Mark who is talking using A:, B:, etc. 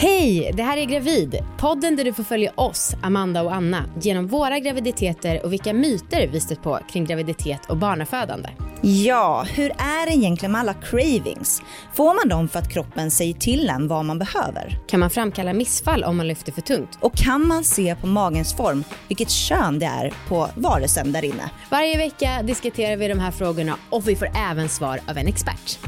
A: Hej! Det här är Gravid, podden där du får följa oss, Amanda och Anna, genom våra graviditeter och vilka myter vi stött på kring graviditet och barnafödande.
B: Ja, hur är det egentligen med alla cravings? Får man dem för att kroppen säger till en vad man behöver?
A: Kan man framkalla missfall om man lyfter för tungt?
B: Och kan man se på magens form vilket kön det är på varelsen där inne?
A: Varje vecka diskuterar vi de här frågorna och vi får även svar av en expert.